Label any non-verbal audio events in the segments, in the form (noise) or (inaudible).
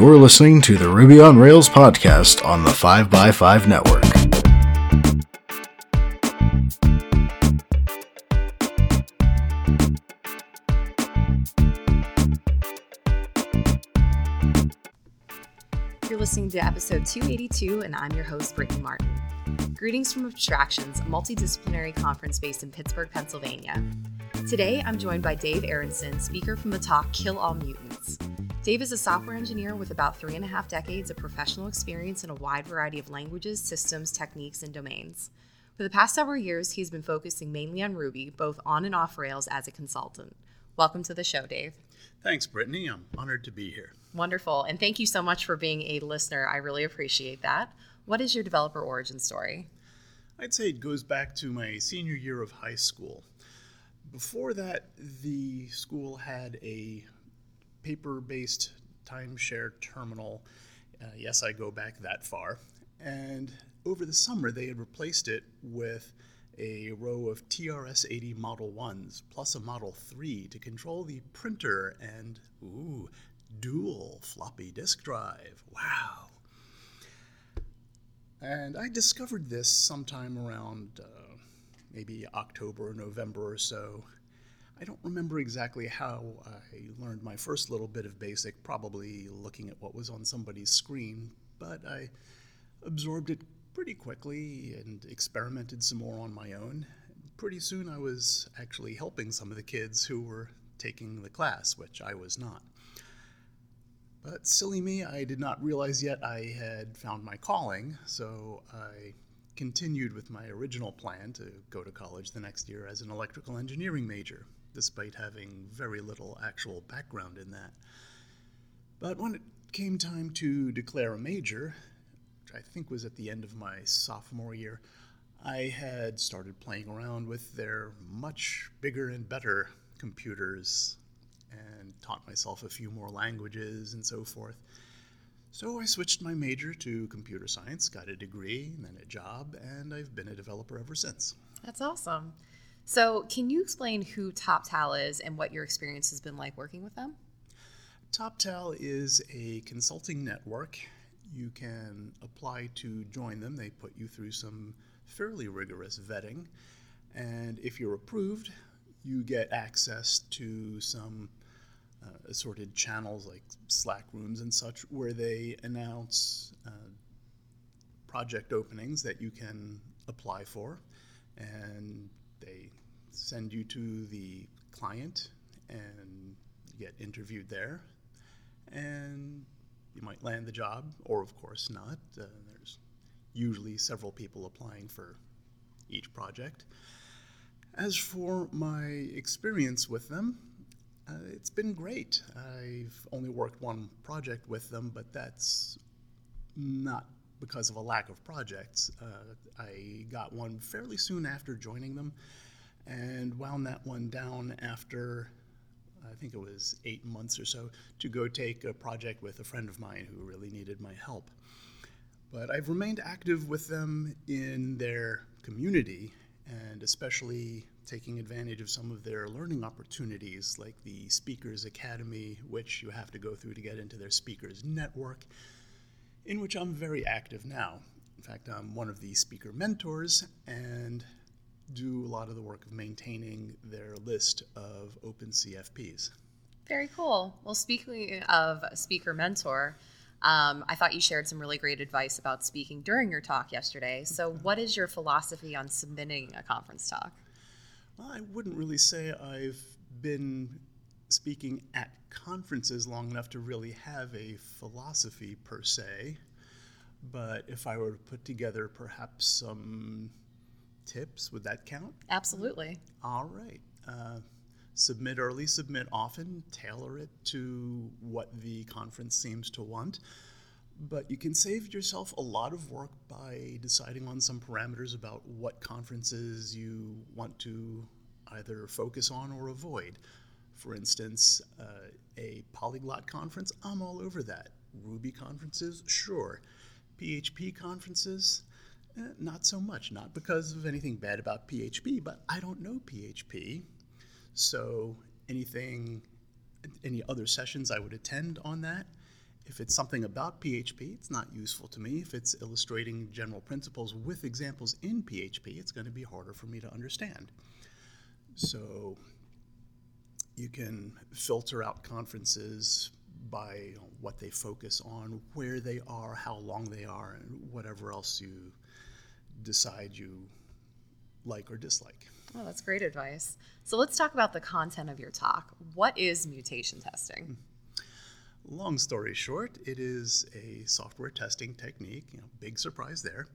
You're listening to the Ruby on Rails podcast on the 5x5 network. You're listening to episode 282, and I'm your host, Brittany Martin. Greetings from Abstractions, a multidisciplinary conference based in Pittsburgh, Pennsylvania. Today, I'm joined by Dave Aronson, speaker from the talk Kill All Mutants. Dave is a software engineer with about three and a half decades of professional experience in a wide variety of languages, systems, techniques, and domains. For the past several years, he's been focusing mainly on Ruby, both on and off Rails as a consultant. Welcome to the show, Dave. Thanks, Brittany. I'm honored to be here. Wonderful. And thank you so much for being a listener. I really appreciate that. What is your developer origin story? I'd say it goes back to my senior year of high school. Before that, the school had a paper based timeshare terminal. Uh, yes, I go back that far. And over the summer, they had replaced it with a row of TRS 80 Model 1s plus a Model 3 to control the printer and, ooh, dual floppy disk drive. Wow. And I discovered this sometime around uh, maybe October or November or so. I don't remember exactly how I learned my first little bit of BASIC, probably looking at what was on somebody's screen, but I absorbed it pretty quickly and experimented some more on my own. Pretty soon I was actually helping some of the kids who were taking the class, which I was not. But silly me, I did not realize yet I had found my calling, so I continued with my original plan to go to college the next year as an electrical engineering major, despite having very little actual background in that. But when it came time to declare a major, which I think was at the end of my sophomore year, I had started playing around with their much bigger and better computers and taught myself a few more languages and so forth. So I switched my major to computer science, got a degree, and then a job, and I've been a developer ever since. That's awesome. So, can you explain who TopTal is and what your experience has been like working with them? TopTal is a consulting network. You can apply to join them. They put you through some fairly rigorous vetting. And if you're approved, you get access to some uh, assorted channels like Slack rooms and such, where they announce uh, project openings that you can apply for, and they send you to the client and get interviewed there, and you might land the job, or of course not. Uh, there's usually several people applying for each project. As for my experience with them, uh, it's been great. I've only worked one project with them, but that's not because of a lack of projects. Uh, I got one fairly soon after joining them and wound that one down after I think it was eight months or so to go take a project with a friend of mine who really needed my help. But I've remained active with them in their community and especially taking advantage of some of their learning opportunities, like the Speakers Academy, which you have to go through to get into their Speakers Network, in which I'm very active now. In fact, I'm one of the speaker mentors and do a lot of the work of maintaining their list of open CFPs. Very cool. Well, speaking of a speaker mentor, um, I thought you shared some really great advice about speaking during your talk yesterday. So, what is your philosophy on submitting a conference talk? Well, I wouldn't really say I've been speaking at conferences long enough to really have a philosophy per se. But if I were to put together perhaps some tips, would that count? Absolutely. All right. Uh, submit early, submit often, tailor it to what the conference seems to want. But you can save yourself a lot of work by deciding on some parameters about what conferences you want to either focus on or avoid. For instance, uh, a polyglot conference, I'm all over that. Ruby conferences, sure. PHP conferences, eh, not so much. Not because of anything bad about PHP, but I don't know PHP. So anything, any other sessions I would attend on that, If it's something about PHP, it's not useful to me. If it's illustrating general principles with examples in PHP, it's going to be harder for me to understand. So you can filter out conferences by what they focus on, where they are, how long they are, and whatever else you decide you like or dislike. Oh, that's great advice. So let's talk about the content of your talk. What is mutation testing? Long story short, it is a software testing technique. You know, big surprise there.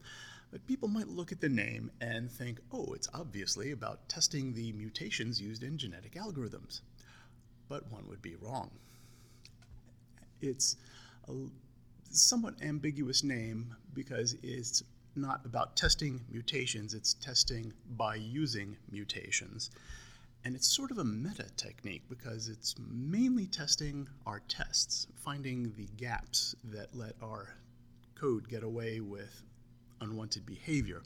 But people might look at the name and think, oh, it's obviously about testing the mutations used in genetic algorithms. But one would be wrong. It's a somewhat ambiguous name because it's not about testing mutations, it's testing by using mutations. And it's sort of a meta technique because it's mainly testing our tests, finding the gaps that let our code get away with unwanted behavior.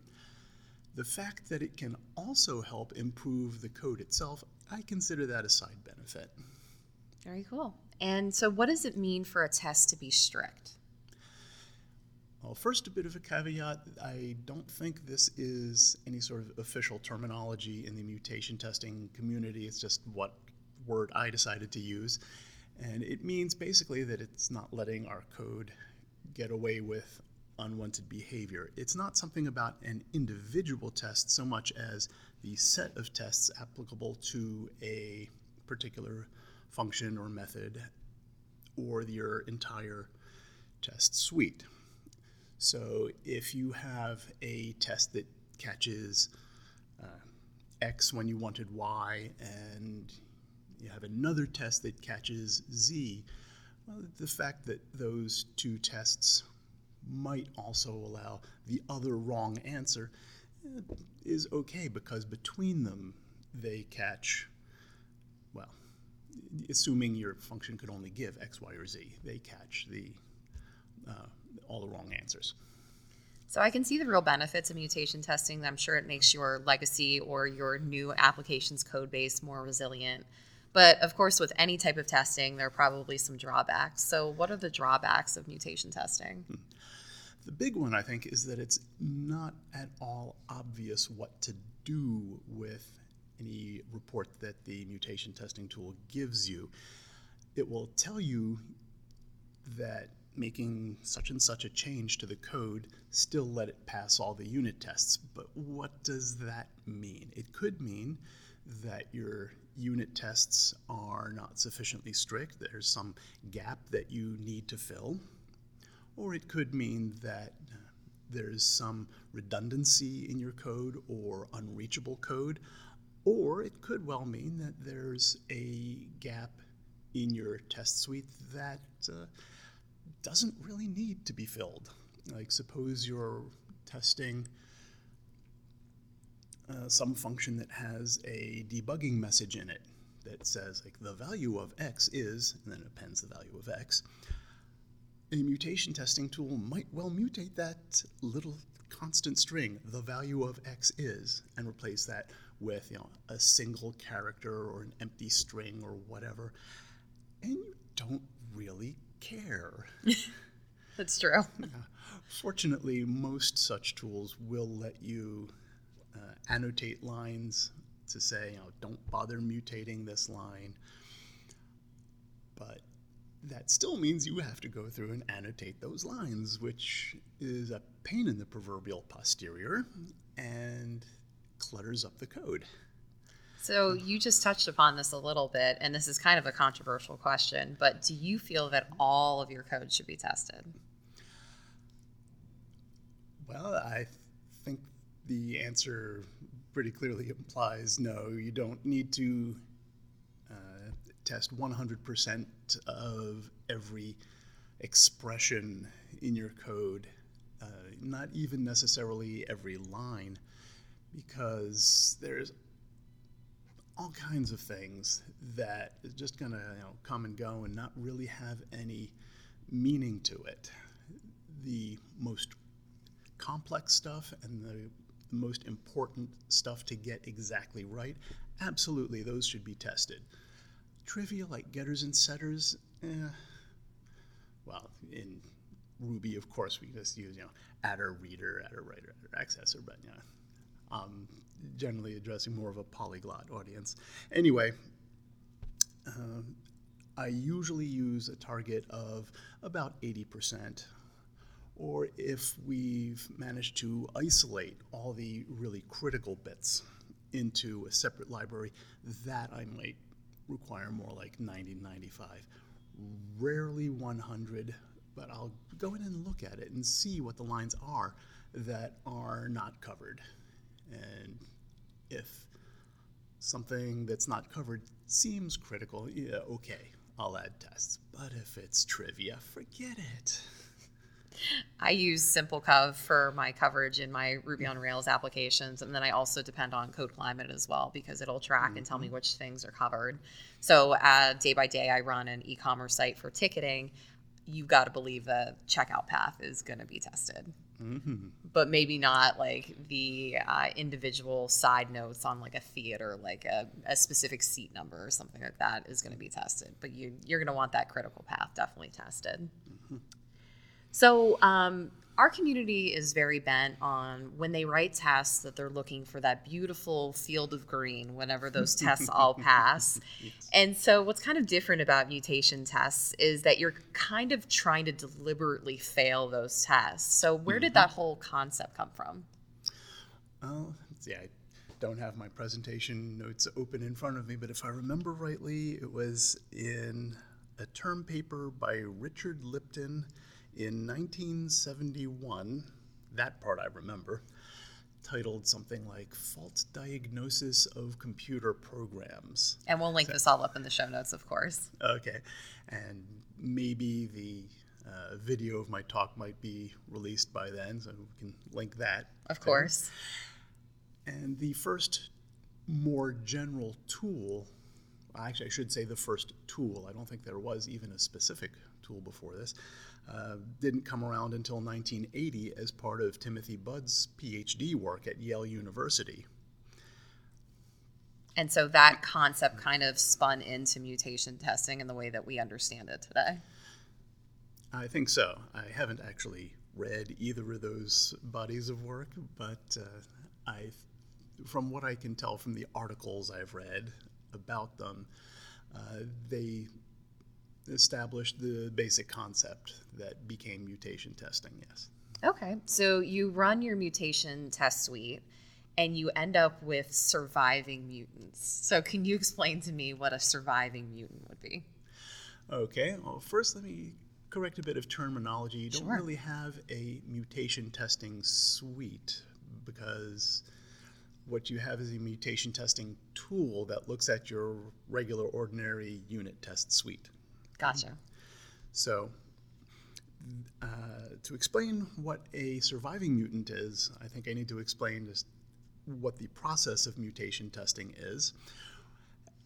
The fact that it can also help improve the code itself, I consider that a side benefit. Very cool. And so, what does it mean for a test to be strict? Well, first, a bit of a caveat. I don't think this is any sort of official terminology in the mutation testing community. It's just what word I decided to use. And it means basically that it's not letting our code get away with unwanted behavior. It's not something about an individual test so much as the set of tests applicable to a particular function or method or your entire test suite. So if you have a test that catches uh, X when you wanted Y, and you have another test that catches Z, well, the fact that those two tests might also allow the other wrong answer eh, is okay because between them they catch, well, assuming your function could only give X, Y, or Z, they catch the uh, all the wrong answers. So I can see the real benefits of mutation testing. I'm sure it makes your legacy or your new application's code base more resilient. But of course, with any type of testing, there are probably some drawbacks. So, what are the drawbacks of mutation testing? Hmm. The big one, I think, is that it's not at all obvious what to do with any report that the mutation testing tool gives you. It will tell you that making such and such a change to the code, still let it pass all the unit tests. But what does that mean? It could mean that your unit tests are not sufficiently strict, there's some gap that you need to fill, or it could mean that there's some redundancy in your code or unreachable code, or it could well mean that there's a gap in your test suite that uh, doesn't really need to be filled. Like, suppose you're testing uh, some function that has a debugging message in it that says, like, the value of x is, and then it appends the value of x. A mutation testing tool might well mutate that little constant string, the value of x is, and replace that with you know a single character or an empty string or whatever. And you don't really care. (laughs) That's true. Yeah. Fortunately, most such tools will let you uh, annotate lines to say, you know, don't bother mutating this line. But that still means you have to go through and annotate those lines, which is a pain in the proverbial posterior and clutters up the code. So you just touched upon this a little bit, and this is kind of a controversial question, but do you feel that all of your code should be tested? Well, I think the answer pretty clearly implies no, you don't need to uh, test 100% of every expression in your code, uh, not even necessarily every line, because there's all kinds of things that is just going to you know, come and go and not really have any meaning to it. The most complex stuff and the, most important stuff to get exactly right, absolutely, those should be tested. Trivia like getters and setters, eh, well, in Ruby, of course, we just use, you know, attr reader, attr writer, attr accessor, but, you know, um, generally addressing more of a polyglot audience. Anyway, um, I usually use a target of about 80%. Or if we've managed to isolate all the really critical bits into a separate library, that I might require more like 90, 95. Rarely 100, but I'll go in and look at it and see what the lines are that are not covered. And if something that's not covered seems critical, yeah, okay, I'll add tests. But if it's trivia, forget it. I use SimpleCov for my coverage in my Ruby on Rails applications, and then I also depend on CodeClimate as well because it'll track mm-hmm. and tell me mm-hmm. which things are covered. So uh, day by day, I run an e-commerce site for ticketing. You've got to believe the checkout path is going to be tested, mm-hmm. but maybe not like the uh, individual side notes on like a theater, like a, a specific seat number or something like that is going to be tested. But you you're going to want that critical path definitely tested. Mm-hmm. So, um, our community is very bent on when they write tests that they're looking for that beautiful field of green whenever those tests all (laughs) pass. Yes. And so, what's kind of different about mutation tests is that you're kind of trying to deliberately fail those tests. So, where did mm-hmm. that whole concept come from? Oh, yeah, I don't have my presentation notes open in front of me, but if I remember rightly, it was in a term paper by Richard Lipton in 1971, that part I remember, titled something like Fault Diagnosis of Computer Programs. And we'll link so, this all up in the show notes, of course. Okay. And maybe the uh, video of my talk might be released by then, so we can link that. Of course. And the first more general tool, actually, I should say the first tool, I don't think there was even a specific tool before this, uh, didn't come around until 1980 as part of Timothy Budd's PhD work at Yale University. And so that concept kind of spun into mutation testing in the way that we understand it today. I think so. I haven't actually read either of those bodies of work, but uh, I, from what I can tell from the articles I've read about them, uh, they established the basic concept that became mutation testing, yes. Okay, so you run your mutation test suite and you end up with surviving mutants. So, can you explain to me what a surviving mutant would be? Okay, well, first let me correct a bit of terminology. You don't sure. really have a mutation testing suite because what you have is a mutation testing tool that looks at your regular, ordinary unit test suite. Gotcha. So, uh, to explain what a surviving mutant is, I think I need to explain just what the process of mutation testing is.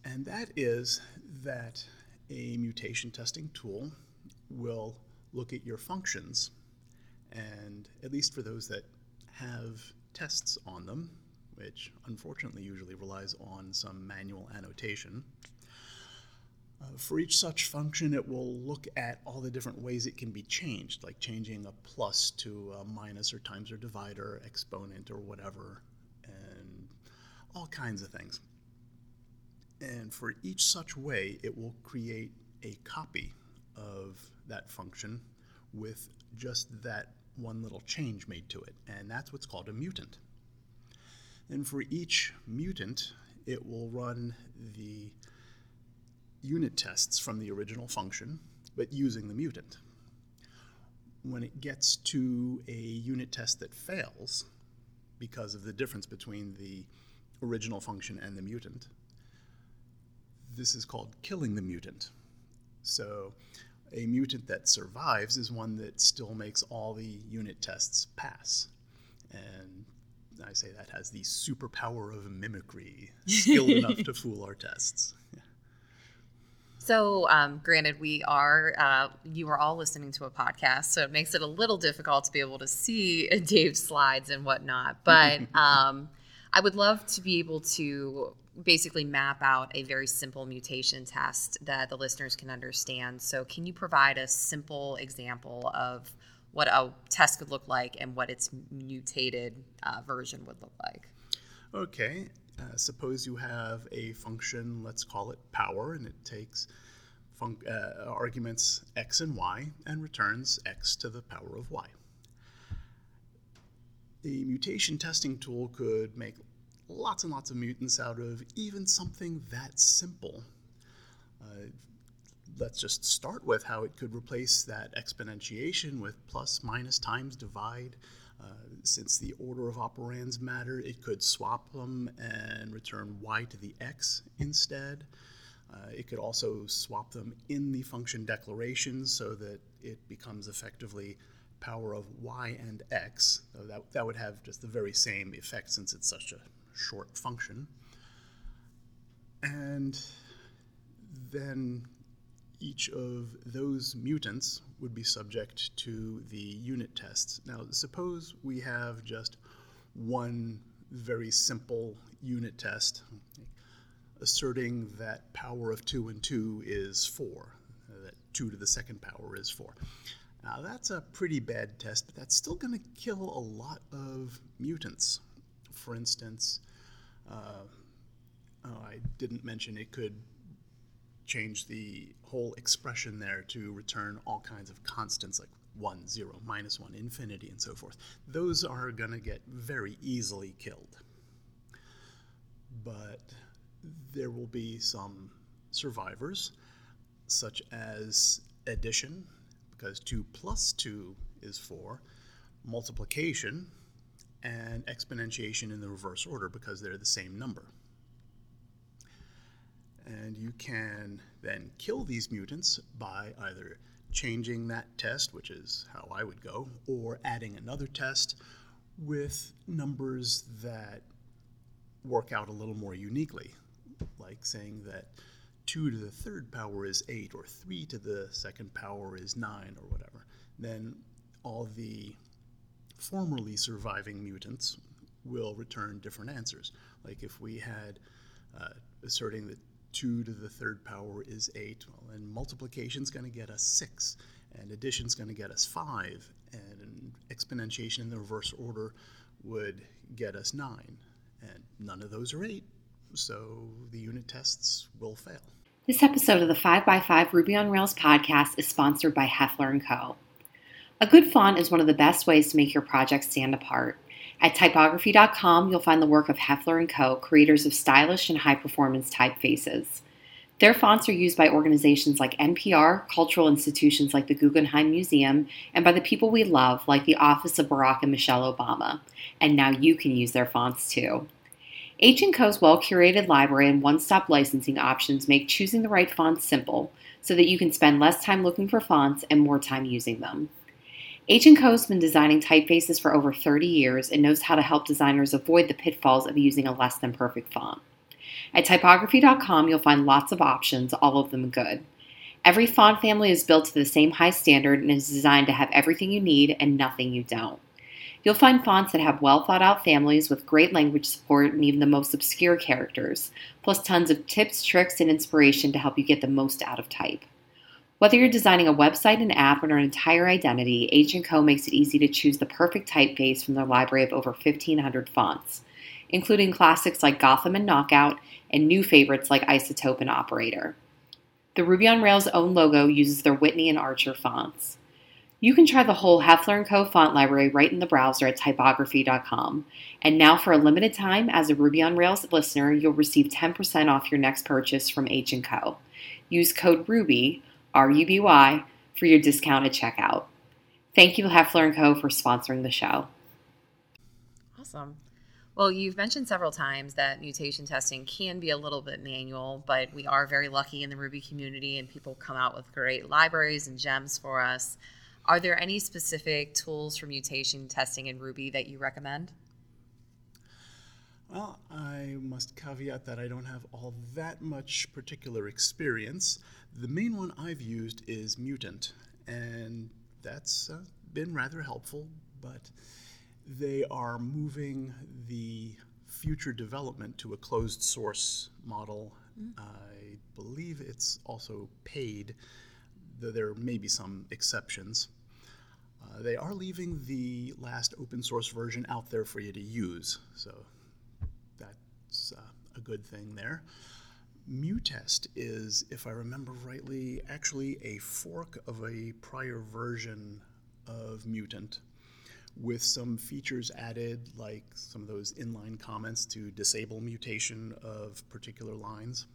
And that is that a mutation testing tool will look at your functions, and at least for those that have tests on them, which unfortunately usually relies on some manual annotation, uh, for each such function, it will look at all the different ways it can be changed, like changing a plus to a minus or times or divider, exponent or whatever, and all kinds of things. And for each such way, it will create a copy of that function with just that one little change made to it, and that's what's called a mutant. And for each mutant, it will run the unit tests from the original function, but using the mutant. When it gets to a unit test that fails, because of the difference between the original function and the mutant, this is called killing the mutant. So a mutant that survives is one that still makes all the unit tests pass. And I say that has the superpower of mimicry, skilled (laughs) enough to fool our tests. So, um, granted, we are, uh, you are all listening to a podcast, so it makes it a little difficult to be able to see (laughs) Dave's slides and whatnot. But (laughs) um, I would love to be able to basically map out a very simple mutation test that the listeners can understand. So, can you provide a simple example of what a test could look like and what its mutated uh, version would look like? Okay, uh, suppose you have a function, let's call it power, and it takes uh, arguments x and y and returns x to the power of y. The mutation testing tool could make lots and lots of mutants out of even something that simple. Uh, let's just start with how it could replace that exponentiation with plus, minus, times, divide. Uh, since the order of operands matter, it could swap them and return y to the x instead. Uh, it could also swap them in the function declaration so that it becomes effectively power of y and x. So that, that would have just the very same effect since it's such a short function. And then each of those mutants would be subject to the unit tests. Now, suppose we have just one very simple unit test asserting that power of 2 and 2 is 4, uh, that 2 to the second power is 4. Now, that's a pretty bad test, but that's still going to kill a lot of mutants. For instance, uh, oh, I didn't mention it could change the whole expression there to return all kinds of constants like 1, 0, minus 1, infinity, and so forth. Those are going to get very easily killed. But there will be some survivors, such as addition, because 2 plus 2 is 4, multiplication, and exponentiation in the reverse order because they're the same number. And you can then kill these mutants by either changing that test, which is how I would go, or adding another test with numbers that work out a little more uniquely, like saying that 2 to the third power is 8, or 3 to the second power is 9, or whatever. Then all the formerly surviving mutants will return different answers. Like if we had uh, asserting that 2 to the third power is 8, well, and multiplication is going to get us 6, and addition is going to get us 5, and exponentiation in the reverse order would get us 9. And none of those are 8, so the unit tests will fail. This episode of the 5x5 Ruby on Rails podcast is sponsored by Hoefler & Co. A good font is one of the best ways to make your project stand apart. At typography.com, you'll find the work of Hoefler & Co., creators of stylish and high-performance typefaces. Their fonts are used by organizations like NPR, cultural institutions like the Guggenheim Museum, and by the people we love like the Office of Barack and Michelle Obama. And now you can use their fonts too. H&Co's well-curated library and one-stop licensing options make choosing the right fonts simple so that you can spend less time looking for fonts and more time using them. H&Co has been designing typefaces for over 30 years and knows how to help designers avoid the pitfalls of using a less than perfect font. At typography.com, you'll find lots of options, all of them good. Every font family is built to the same high standard and is designed to have everything you need and nothing you don't. You'll find fonts that have well thought out families with great language support and even the most obscure characters, plus tons of tips, tricks, and inspiration to help you get the most out of type. Whether you're designing a website, an app, or an entire identity, H&Co makes it easy to choose the perfect typeface from their library of over 1,500 fonts, including classics like Gotham and Knockout and new favorites like Isotope and Operator. The Ruby on Rails own logo uses their Whitney and Archer fonts. You can try the whole Hoefler & Co. font library right in the browser at typography.com. And now for a limited time, as a Ruby on Rails listener, you'll receive 10% off your next purchase from H&Co. Use code RUBY R-U-B-Y, for your discount discounted checkout. Thank you, Hoefler & Co. for sponsoring the show. Awesome. Well, you've mentioned several times that mutation testing can be a little bit manual, but we are very lucky in the Ruby community and people come out with great libraries and gems for us. Are there any specific tools for mutation testing in Ruby that you recommend? Well, I must caveat that I don't have all that much particular experience. The main one I've used is Mutant, and that's uh, been rather helpful, but they are moving the future development to a closed source model. I believe it's also paid, though there may be some exceptions. Uh, they are leaving the last open source version out there for you to use, so that's uh, a good thing there. Mutest is, if I remember rightly, actually a fork of a prior version of Mutant with some features added, like some of those inline comments to disable mutation of particular lines,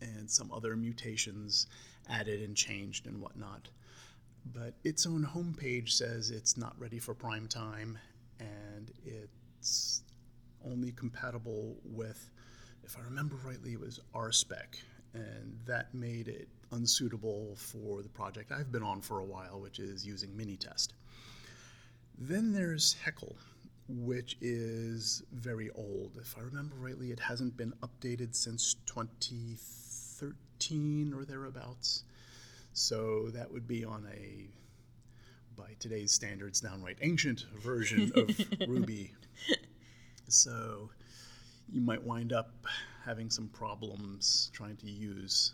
and some other mutations added and changed and whatnot. But its own homepage says it's not ready for prime time and it's only compatible with, if I remember rightly, it was RSpec, and that made it unsuitable for the project I've been on for a while, which is using Minitest. Then there's Heckle, which is very old. If I remember rightly, it hasn't been updated since 2013 or thereabouts. So that would be on a, by today's standards, downright ancient version of (laughs) Ruby. So you might wind up having some problems trying to use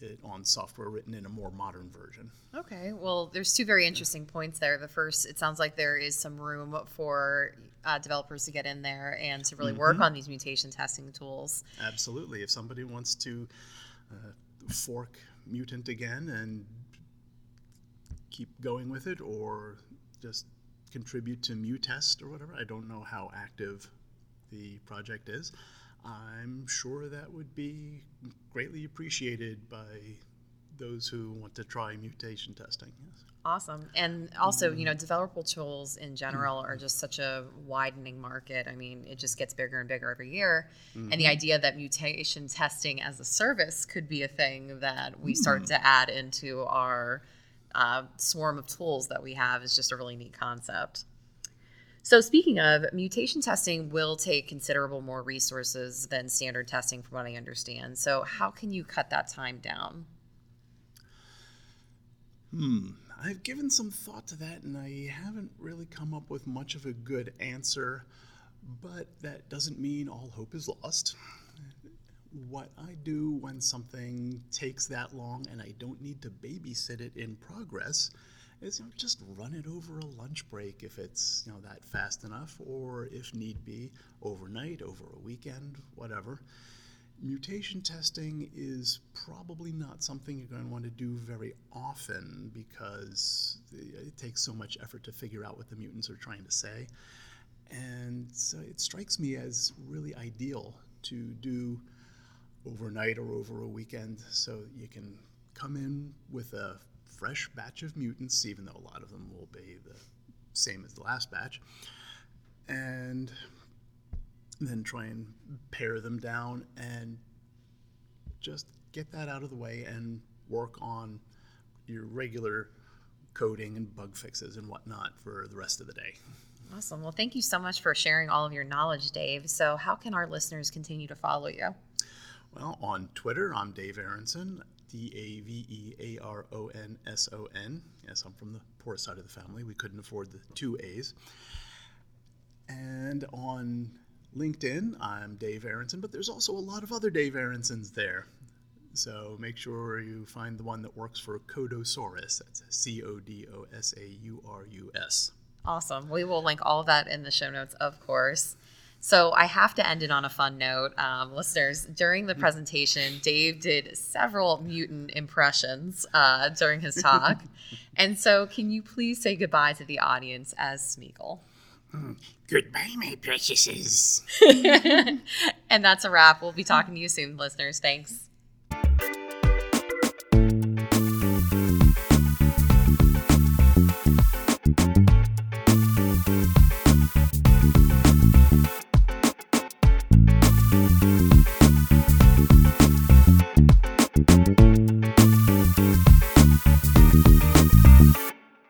it on software written in a more modern version. Okay, well, there's two very interesting points there. The first, it sounds like there is some room for uh, developers to get in there and to really work on these mutation testing tools. Absolutely. If somebody wants to uh, fork Mutant again and keep going with it, or just contribute to Mutest or whatever, I don't know how active the project is. I'm sure that would be greatly appreciated by those who want to try mutation testing. Yes. Awesome. And also, you know, developer tools in general are just such a widening market. I mean, it just gets bigger and bigger every year. And the idea that mutation testing as a service could be a thing that we start to add into our uh, swarm of tools that we have is just a really neat concept. So, speaking of, mutation testing will take considerable more resources than standard testing, from what I understand. So, how can you cut that time down? Hmm. I've given some thought to that and I haven't really come up with much of a good answer, but that doesn't mean all hope is lost. What I do when something takes that long and I don't need to babysit it in progress is you know, just run it over a lunch break if it's you know that fast enough, or if need be, overnight, over a weekend, whatever. Mutation testing is probably not something you're going to want to do very often because it takes so much effort to figure out what the mutants are trying to say. And so it strikes me as really ideal to do overnight or over a weekend so you can come in with a fresh batch of mutants, even though a lot of them will be the same as the last batch, and then try and pare them down and just get that out of the way and work on your regular coding and bug fixes and whatnot for the rest of the day. Awesome. Well, thank you so much for sharing all of your knowledge, Dave. So, how can our listeners continue to follow you? Well, on Twitter, I'm Dave Aronson, D A V E A R O N S O N. Yes, I'm from the poor side of the family. We couldn't afford the two A's. And on LinkedIn, I'm Dave Aronson, but there's also a lot of other Dave Aronsons there. So make sure you find the one that works for Codosaurus. That's C O D O S A U R U S. Awesome. We will link all of that in the show notes, of course. So I have to end it on a fun note. Um, listeners, during the presentation, Dave did several mutant impressions uh, during his talk. (laughs) and so can you please say goodbye to the audience as Smeagol? Goodbye, my preciouses. (laughs) and that's a wrap. We'll be talking to you soon, listeners. Thanks.